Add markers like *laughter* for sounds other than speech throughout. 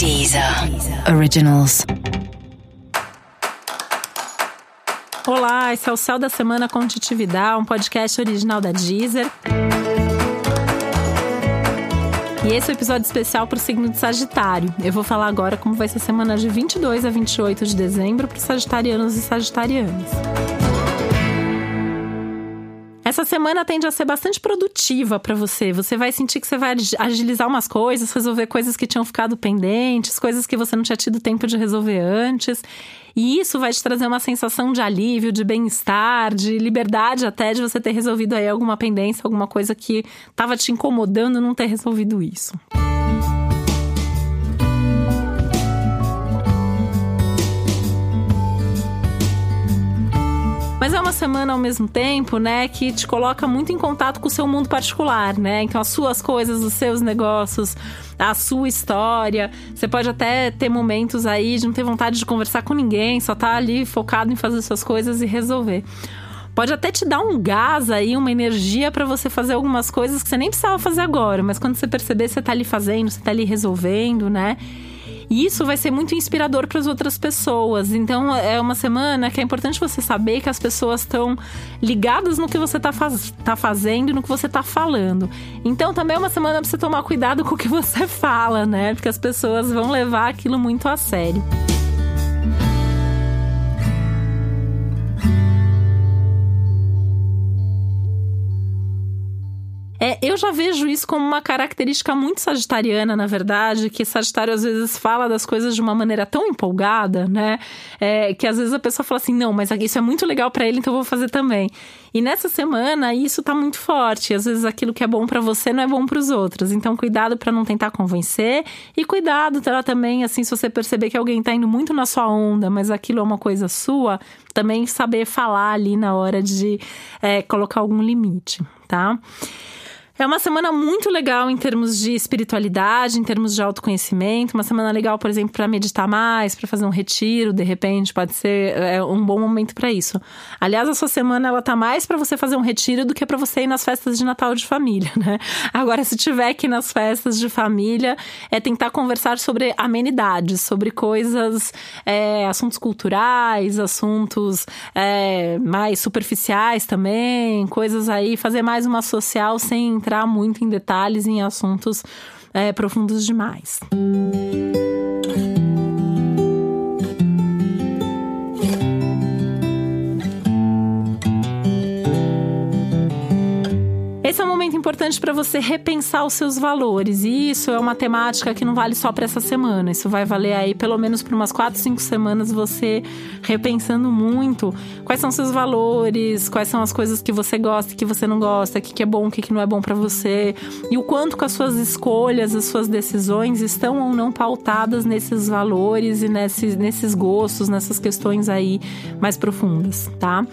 Deezer Originals. Olá, esse é o Céu da Semana com Titividade, um podcast original da Deezer. E esse é o um episódio especial para o signo de Sagitário. Eu vou falar agora como vai ser a semana de 22 a 28 de dezembro para os sagitarianos e sagitarianas. Essa semana tende a ser bastante produtiva para você. Você vai sentir que você vai agilizar umas coisas, resolver coisas que tinham ficado pendentes, coisas que você não tinha tido tempo de resolver antes. E isso vai te trazer uma sensação de alívio, de bem-estar, de liberdade até de você ter resolvido aí alguma pendência, alguma coisa que estava te incomodando não ter resolvido isso. Semana ao mesmo tempo, né, que te coloca muito em contato com o seu mundo particular, né? Então as suas coisas, os seus negócios, a sua história. Você pode até ter momentos aí de não ter vontade de conversar com ninguém, só tá ali focado em fazer suas coisas e resolver pode até te dar um gás aí, uma energia para você fazer algumas coisas que você nem precisava fazer agora, mas quando você perceber, você tá ali fazendo, você tá ali resolvendo, né? E isso vai ser muito inspirador para as outras pessoas. Então, é uma semana que é importante você saber que as pessoas estão ligadas no que você está faz, tá fazendo e no que você está falando. Então, também é uma semana para você tomar cuidado com o que você *laughs* fala, né? Porque as pessoas vão levar aquilo muito a sério. É, eu já vejo isso como uma característica muito sagitariana, na verdade, que Sagitário às vezes fala das coisas de uma maneira tão empolgada, né? É, que às vezes a pessoa fala assim: não, mas isso é muito legal para ele, então eu vou fazer também. E nessa semana isso tá muito forte. Às vezes aquilo que é bom para você não é bom para os outros. Então cuidado para não tentar convencer e cuidado também assim se você perceber que alguém tá indo muito na sua onda, mas aquilo é uma coisa sua, também saber falar ali na hora de é, colocar algum limite, tá? É uma semana muito legal em termos de espiritualidade, em termos de autoconhecimento. Uma semana legal, por exemplo, para meditar mais, para fazer um retiro, de repente, pode ser é, um bom momento para isso. Aliás, a sua semana ela tá mais para você fazer um retiro do que para você ir nas festas de Natal de família, né? Agora, se tiver que ir nas festas de família, é tentar conversar sobre amenidades, sobre coisas, é, assuntos culturais, assuntos é, mais superficiais também, coisas aí, fazer mais uma social sem entrar entrar muito em detalhes em assuntos é, profundos demais. Esse é um momento importante para você repensar os seus valores. E isso é uma temática que não vale só para essa semana. Isso vai valer aí pelo menos por umas 4, 5 semanas você repensando muito quais são seus valores, quais são as coisas que você gosta que você não gosta, o que é bom, o que não é bom para você. E o quanto que as suas escolhas, as suas decisões estão ou não pautadas nesses valores e nesses, nesses gostos, nessas questões aí mais profundas, tá?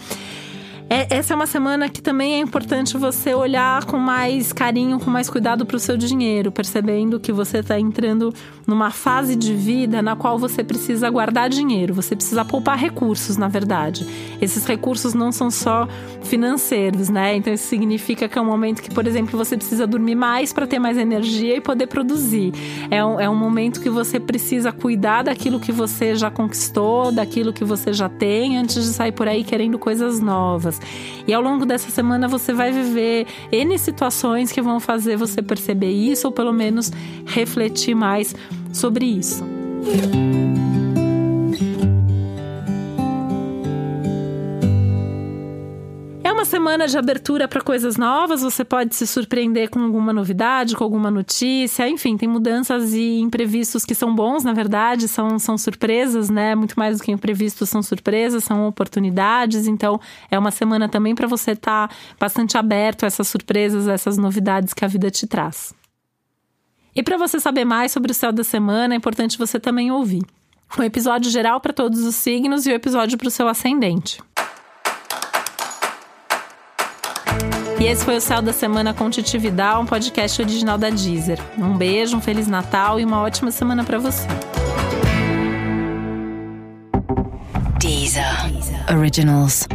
É, essa é uma semana que também é importante você olhar com mais carinho, com mais cuidado para o seu dinheiro, percebendo que você está entrando numa fase de vida na qual você precisa guardar dinheiro, você precisa poupar recursos, na verdade. Esses recursos não são só financeiros, né? Então isso significa que é um momento que, por exemplo, você precisa dormir mais para ter mais energia e poder produzir. É um, é um momento que você precisa cuidar daquilo que você já conquistou, daquilo que você já tem, antes de sair por aí querendo coisas novas. E ao longo dessa semana você vai viver N situações que vão fazer você perceber isso, ou pelo menos refletir mais sobre isso. Semana de abertura para coisas novas, você pode se surpreender com alguma novidade, com alguma notícia, enfim, tem mudanças e imprevistos que são bons, na verdade, são, são surpresas, né? Muito mais do que imprevistos, são surpresas, são oportunidades. Então, é uma semana também para você estar tá bastante aberto a essas surpresas, a essas novidades que a vida te traz. E para você saber mais sobre o céu da semana, é importante você também ouvir um episódio geral para todos os signos e o um episódio para o seu ascendente. E esse foi o Céu da Semana com Titi Vidal, um podcast original da Deezer. Um beijo, um Feliz Natal e uma ótima semana para você. Deezer. Originals.